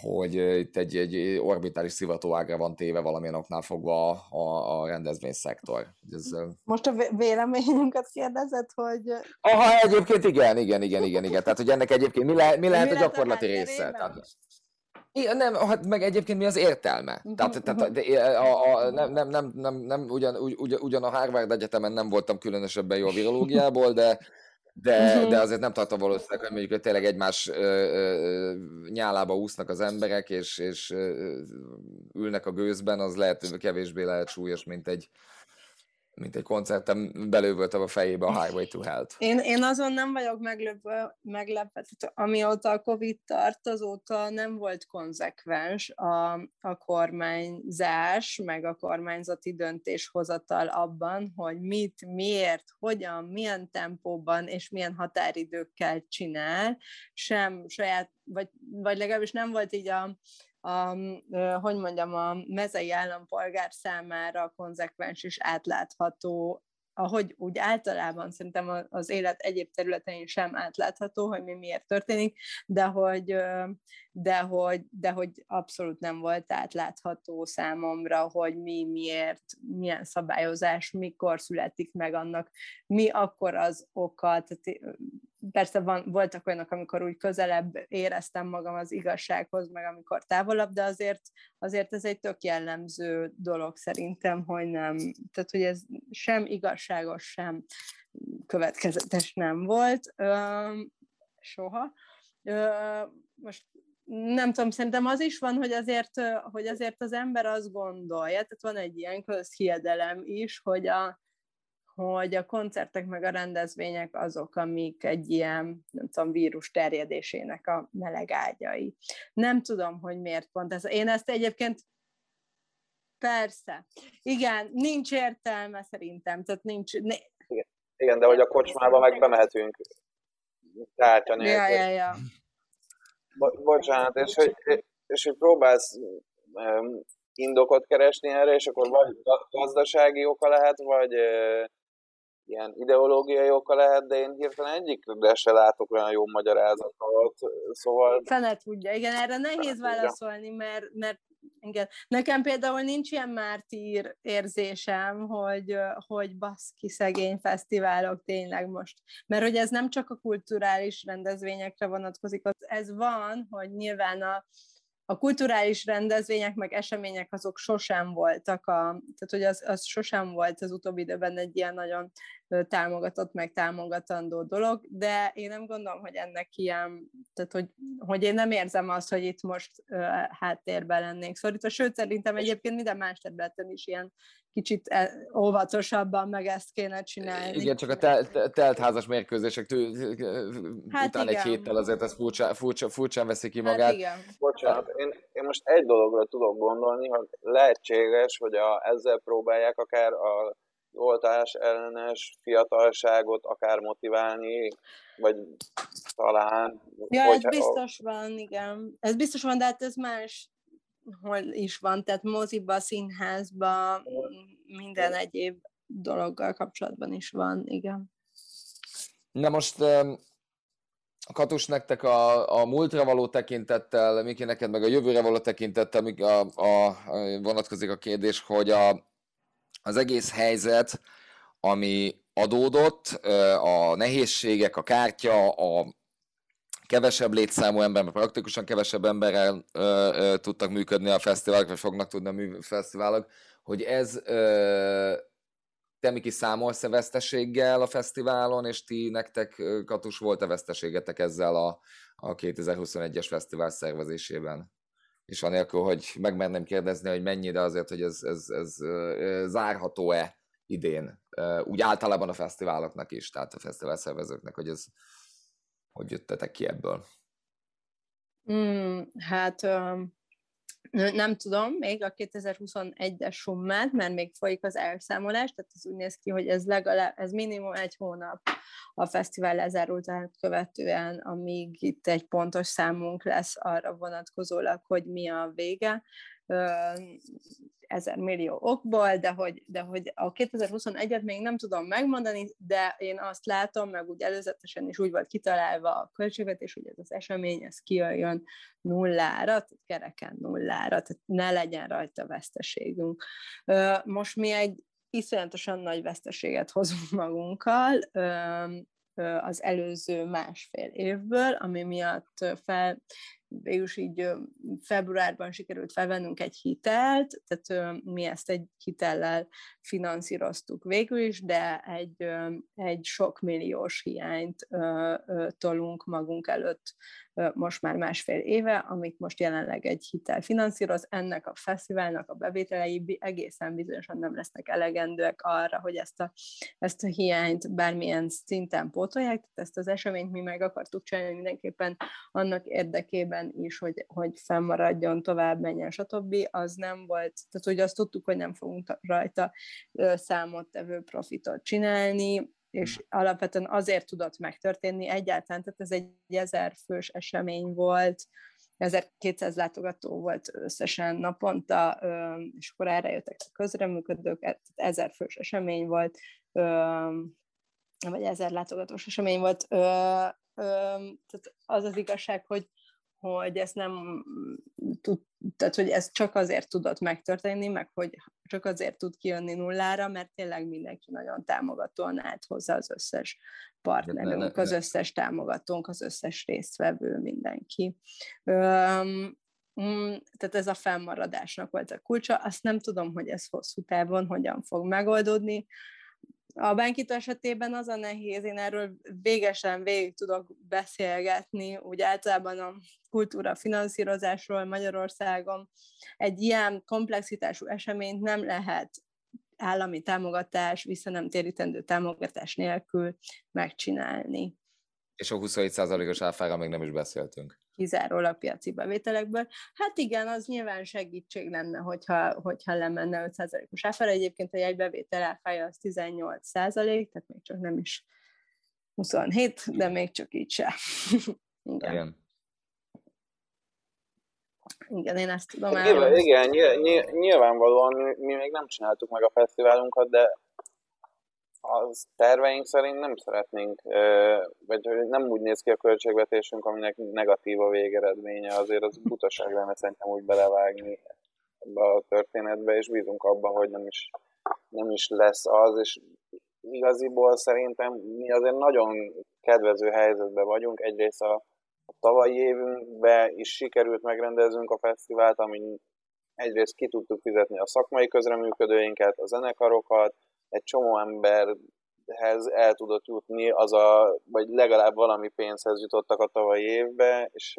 hogy itt egy, egy orbitális szivatóágra van téve valamilyen oknál fogva a, a, rendezvényszektor. Ez, Most a véleményünket kérdezed, hogy... Aha, egyébként igen, igen, igen, igen, igen. Tehát, hogy ennek egyébként mi, le, mi lehet mi a gyakorlati része? Tehát, igen, nem, hát meg egyébként mi az értelme? Tehát, tehát a, a, nem, nem, nem, nem, nem ugyan, ugy, ugyan a Harvard Egyetemen nem voltam különösebben jó a virológiából, de de, uh-huh. de azért nem tartom valószínűleg, hogy mondjuk hogy tényleg egymás ö, ö, nyálába úsznak az emberek, és, és ö, ülnek a gőzben, az lehet kevésbé lehet súlyos, mint egy, mint egy koncerten belővöltem a fejébe a Highway to Health. Én, én azon nem vagyok meglepve, meglepve amióta a Covid tart, azóta nem volt konzekvens a, a kormányzás, meg a kormányzati döntéshozatal abban, hogy mit, miért, hogyan, milyen tempóban és milyen határidőkkel csinál, sem saját, vagy, vagy legalábbis nem volt így a, a, hogy mondjam, a mezei állampolgár számára konzekvens és átlátható ahogy úgy általában szerintem az élet egyéb területein sem átlátható, hogy mi miért történik, de hogy, de hogy, de hogy abszolút nem volt átlátható számomra, hogy mi miért, milyen szabályozás, mikor születik meg annak, mi akkor az oka, tehát persze van, voltak olyanok, amikor úgy közelebb éreztem magam az igazsághoz, meg amikor távolabb, de azért, azért ez egy tök jellemző dolog szerintem, hogy nem, tehát hogy ez sem igazságos, sem következetes nem volt ö, soha. Ö, most nem tudom, szerintem az is van, hogy azért, hogy azért az ember azt gondolja, tehát van egy ilyen közhiedelem is, hogy a, hogy a koncertek meg a rendezvények azok, amik egy ilyen, nem tudom, vírus terjedésének a meleg ágyai. Nem tudom, hogy miért pont ez. Én ezt egyébként Persze. Igen, nincs értelme szerintem. Tehát nincs... Ne... Igen. Igen, de hogy a kocsmába meg bemehetünk tártya nélkül. Ja, ja, ja. Bo- bocsánat, és hogy, és hogy próbálsz um, indokot keresni erre, és akkor vagy gazdasági oka lehet, vagy ilyen ideológiai oka lehet, de én hirtelen egyikre se látok olyan jó magyarázatot, szóval... Fene tudja, igen, erre nehéz válaszolni, mert, mert igen. Nekem például nincs ilyen mártír érzésem, hogy, hogy baszki szegény fesztiválok tényleg most. Mert hogy ez nem csak a kulturális rendezvényekre vonatkozik, ez van, hogy nyilván a, a kulturális rendezvények, meg események azok sosem voltak, a, tehát hogy az, az sosem volt az utóbbi időben egy ilyen nagyon támogatott, meg támogatandó dolog, de én nem gondolom, hogy ennek ilyen, tehát hogy, hogy én nem érzem azt, hogy itt most uh, háttérben lennék szorítva, sőt szerintem egyébként minden más területen is ilyen kicsit e, óvatosabban meg ezt kéne csinálni. Igen, csak a tel- teltházas mérkőzések tő, hát után igen. egy héttel azért ez furcsa, furcsa, furcsán veszi ki magát. Hát igen. Bocsánat, én, én most egy dologra tudok gondolni, hogy lehetséges, hogy a, ezzel próbálják akár a oltás ellenes fiatalságot akár motiválni, vagy talán... Ja, ez biztos van, igen. Ez biztos van, de hát ez más hol is van, tehát moziba, színházba, minden egyéb dologgal kapcsolatban is van, igen. Na most Katus nektek a, a múltra való tekintettel, Miki neked meg a jövőre való tekintettel a, a, a, vonatkozik a kérdés, hogy a, az egész helyzet, ami adódott, a nehézségek, a kártya, a kevesebb létszámú ember, mert praktikusan kevesebb emberrel ö, ö, tudtak működni a fesztiválok, vagy fognak tudni a fesztiválok, hogy ez ö, te Miki számolsz-e veszteséggel a fesztiválon, és ti nektek Katus volt-e veszteségetek ezzel a, a 2021-es fesztivál szervezésében? és anélkül, hogy megmerném kérdezni, hogy mennyi, de azért, hogy ez, ez, ez, ez zárható-e idén, úgy általában a fesztiváloknak is, tehát a fesztivál szervezőknek, hogy ez hogy jöttetek ki ebből? Mm, hát nem tudom még a 2021-es summát, mert még folyik az elszámolás, tehát ez úgy néz ki, hogy ez legalább, ez minimum egy hónap a fesztivál lezárultát követően, amíg itt egy pontos számunk lesz arra vonatkozólag, hogy mi a vége ezer millió okból, de hogy, de hogy a 2021-et még nem tudom megmondani, de én azt látom, meg úgy előzetesen is úgy volt kitalálva a költségvetés, hogy ez az esemény, ez kijöjjön nullára, tehát kereken nullára, tehát ne legyen rajta veszteségünk. Most mi egy iszonyatosan nagy veszteséget hozunk magunkkal, az előző másfél évből, ami miatt fel, végülis így februárban sikerült felvennünk egy hitelt, tehát mi ezt egy hitellel finanszíroztuk végül is, de egy, egy sok milliós hiányt tolunk magunk előtt most már másfél éve, amit most jelenleg egy hitel finanszíroz, ennek a fesztiválnak a bevételei egészen bizonyosan nem lesznek elegendőek arra, hogy ezt a, ezt a hiányt bármilyen szinten pótolják, tehát ezt az eseményt mi meg akartuk csinálni mindenképpen annak érdekében is, hogy, hogy fennmaradjon, tovább menjen, stb. Az nem volt, tehát hogy azt tudtuk, hogy nem fogunk rajta számottevő profitot csinálni, és hmm. alapvetően azért tudott megtörténni egyáltalán, tehát ez egy ezer fős esemény volt, 1200 látogató volt összesen naponta, és akkor erre jöttek a közreműködők, tehát ezer fős esemény volt, vagy ezer látogatós esemény volt. Tehát az az igazság, hogy hogy ezt nem tud, tehát hogy ez csak azért tudott megtörténni, meg hogy csak azért tud kijönni nullára, mert tényleg mindenki nagyon támogatóan állt hozzá az összes partnerünk, az összes támogatónk, az összes résztvevő, mindenki. Öm, mm, tehát ez a fennmaradásnak volt a kulcsa. Azt nem tudom, hogy ez hosszú távon hogyan fog megoldódni. A bánkító esetében az a nehéz, én erről végesen végig tudok beszélgetni, úgy általában a kultúra finanszírozásról Magyarországon. Egy ilyen komplexitású eseményt nem lehet állami támogatás, vissza nem térítendő támogatás nélkül megcsinálni. És a 27%-os áfára még nem is beszéltünk kizárólag piaci bevételekből. Hát igen, az nyilván segítség lenne, hogyha, hogyha lemenne 5%-os áfára. Egyébként a jegybevétel áfája az 18 százalék, tehát még csak nem is 27, de még csak így se. (laughs) igen. igen. Igen, én ezt tudom hát, nyilván, Igen, nyilvánvalóan mi még nem csináltuk meg a fesztiválunkat, de az terveink szerint nem szeretnénk, vagy nem úgy néz ki a költségvetésünk, aminek negatív a végeredménye, azért az butaság lenne szerintem úgy belevágni ebbe a történetbe, és bízunk abba, hogy nem is, nem is lesz az, és igaziból szerintem mi azért nagyon kedvező helyzetben vagyunk. Egyrészt a, a tavalyi évünkben is sikerült megrendezünk a fesztivált, amin egyrészt ki tudtuk fizetni a szakmai közreműködőinket, a zenekarokat, egy csomó emberhez el tudott jutni, az a, vagy legalább valami pénzhez jutottak a tavalyi évbe, és,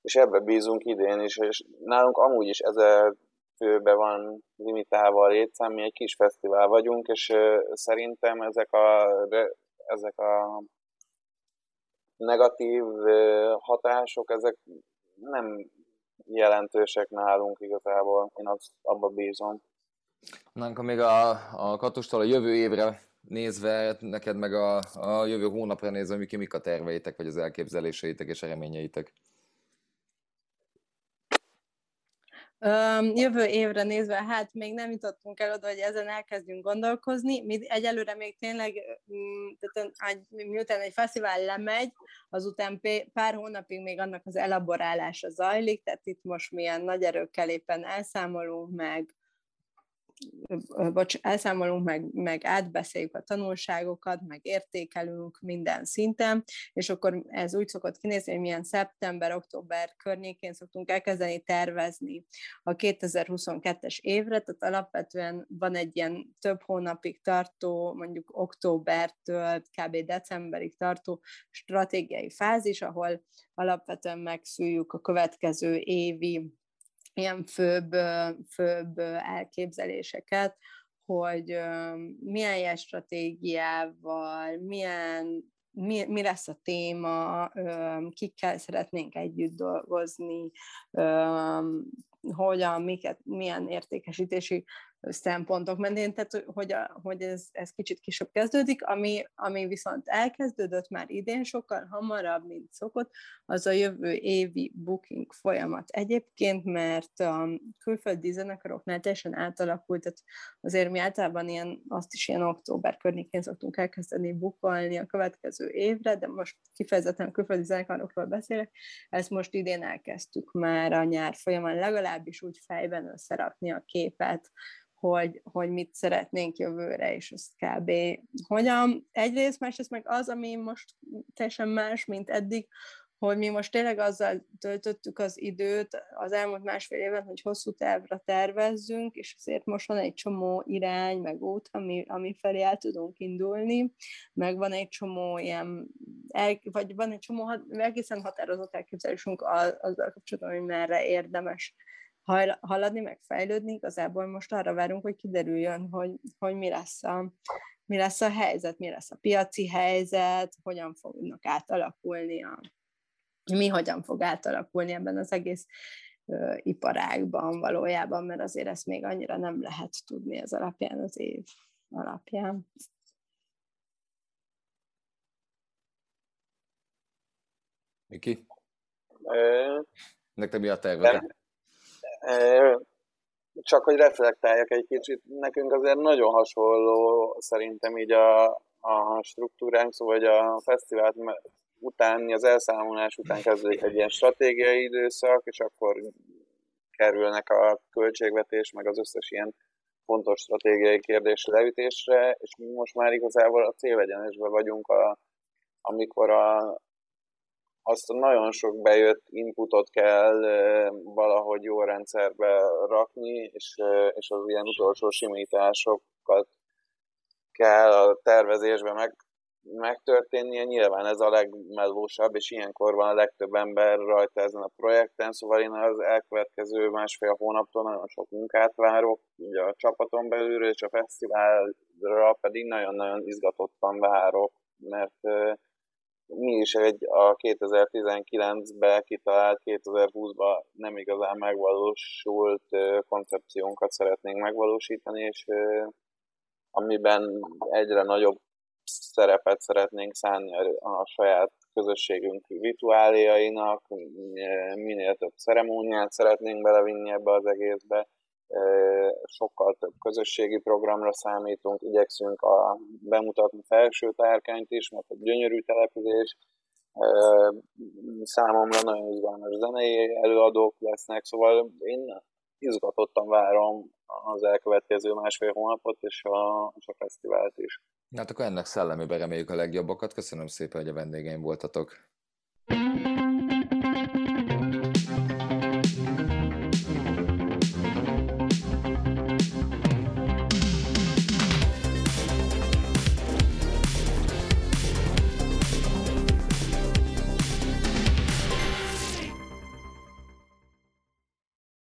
és ebbe bízunk idén is, és nálunk amúgy is ezer főbe van limitálva a létszám, mi egy kis fesztivál vagyunk, és szerintem ezek a, ezek a negatív hatások, ezek nem jelentősek nálunk igazából, én azt abba bízom. Nánk még a, a katustól a jövő évre nézve, neked meg a, a jövő hónapra nézve, mik, mik a terveitek, vagy az elképzeléseitek és reményeitek? Um, jövő évre nézve, hát még nem jutottunk el oda, hogy ezen elkezdjünk gondolkozni. Mi egyelőre még tényleg, tehát, miután egy fesztivál lemegy, azután pár hónapig még annak az elaborálása zajlik, tehát itt most milyen nagy erőkkel éppen elszámolunk meg, bocs, elszámolunk, meg, meg átbeszéljük a tanulságokat, meg értékelünk minden szinten, és akkor ez úgy szokott kinézni, hogy milyen szeptember-október környékén szoktunk elkezdeni tervezni a 2022-es évre, tehát alapvetően van egy ilyen több hónapig tartó, mondjuk októbertől kb. decemberig tartó stratégiai fázis, ahol alapvetően megszűjük a következő évi ilyen főbb, főbb elképzeléseket, hogy milyen ilyen stratégiával, milyen, mi, mi lesz a téma, kikkel szeretnénk együtt dolgozni, hogyan, miket, milyen értékesítési szempontok mentén, tehát hogy, a, hogy ez, ez kicsit később kezdődik, ami, ami viszont elkezdődött már idén sokkal hamarabb, mint szokott, az a jövő évi booking folyamat. Egyébként, mert a külföldi zenekaroknál teljesen átalakult, tehát azért mi általában ilyen, azt is ilyen október környékén szoktunk elkezdeni bukolni a következő évre, de most kifejezetten a külföldi zenekarokról beszélek, ezt most idén elkezdtük már a nyár folyamán legalábbis úgy fejben összerakni a képet, hogy, hogy mit szeretnénk jövőre, és ez kb. hogyan. Egyrészt, másrészt meg az, ami most teljesen más, mint eddig, hogy mi most tényleg azzal töltöttük az időt az elmúlt másfél éven, hogy hosszú távra tervezzünk, és azért most van egy csomó irány, meg út, ami, ami felé el tudunk indulni, meg van egy csomó ilyen, el, vagy van egy csomó egészen határozott elképzelésünk azzal kapcsolatban, hogy merre érdemes haladni, meg fejlődni, igazából most arra várunk, hogy kiderüljön, hogy, hogy mi lesz a, mi lesz a helyzet, mi lesz a piaci helyzet, hogyan fognak átalakulni a, mi hogyan fog átalakulni ebben az egész ö, iparágban valójában, mert azért ezt még annyira nem lehet tudni az alapján, az év alapján. Miki? Nektek mi a terved? Csak hogy reflektáljak egy kicsit, nekünk azért nagyon hasonló szerintem így a, a struktúránk, szóval hogy a fesztivált után, az elszámolás után kezdődik egy ilyen stratégiai időszak, és akkor kerülnek a költségvetés, meg az összes ilyen fontos stratégiai kérdés leütésre, és mi most már igazából a célegyenesben vagyunk, a, amikor a, azt nagyon sok bejött inputot kell valahogy jó rendszerbe rakni, és, és az ilyen utolsó simításokat kell a tervezésbe meg, megtörténnie. Nyilván ez a legmelósabb, és ilyenkor van a legtöbb ember rajta ezen a projekten, szóval én az elkövetkező másfél hónaptól nagyon sok munkát várok, ugye a csapaton belülről, és a fesztiválra pedig nagyon-nagyon izgatottan várok, mert mi is egy a 2019-ben kitalált, 2020-ban nem igazán megvalósult koncepciónkat szeretnénk megvalósítani, és amiben egyre nagyobb szerepet szeretnénk szánni a saját közösségünk rituáliainak, minél több ceremóniát szeretnénk belevinni ebbe az egészbe, sokkal több közösségi programra számítunk, igyekszünk a, bemutatni felső tárkányt is, mert egy gyönyörű település, számomra nagyon izgalmas zenei előadók lesznek, szóval én izgatottan várom az elkövetkező másfél hónapot és a, és a fesztivált is. Hát akkor ennek szellemében reméljük a legjobbakat. Köszönöm szépen, hogy a vendégeim voltatok. thank you